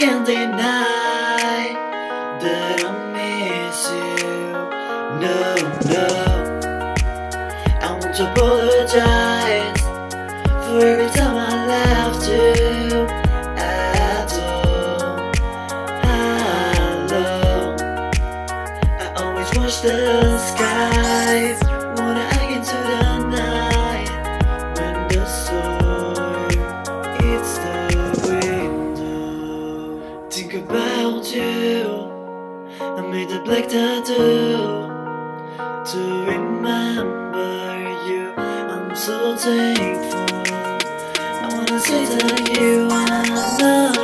can't deny that I miss you. No, no. I want to apologize for every time I left you. At all, hello. I always watch the sky. About you. I made a black tattoo to remember you. I'm so thankful. I wanna say thank you another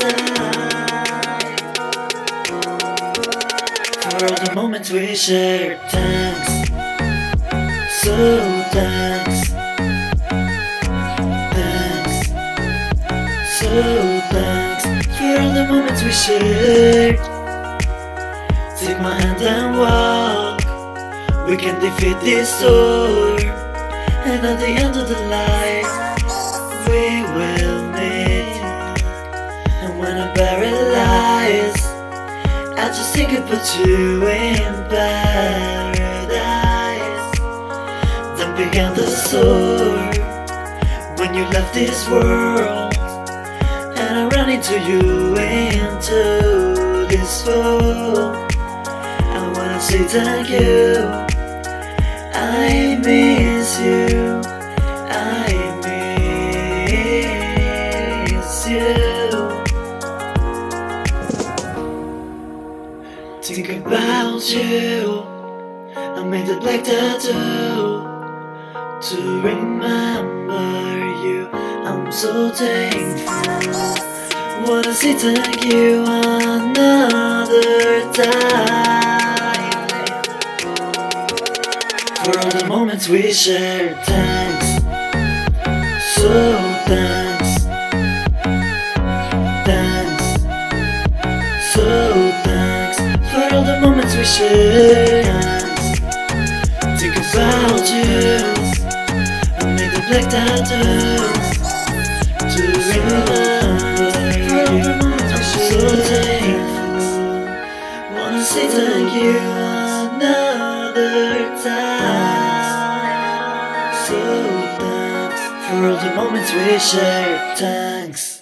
time for all the moments we shared. Thanks, so thanks, thanks, so moments we shared. Take my hand and walk. We can defeat this sword. And at the end of the light, we will meet. And when I'm paralyzed, I just think put you in paradise. Then began the sword when you left this world. I into you into this world. I wanna say thank you. I miss you. I miss you. Think about you. I made a black tattoo to remember you. I'm so thankful. Say thank you another time for all the moments we shared. Thanks, so thanks, thanks, so thanks for all the moments we shared. Thanks. Think about you. I made a black tattoo thank you another time. So thanks for all the moments we shared. Thanks.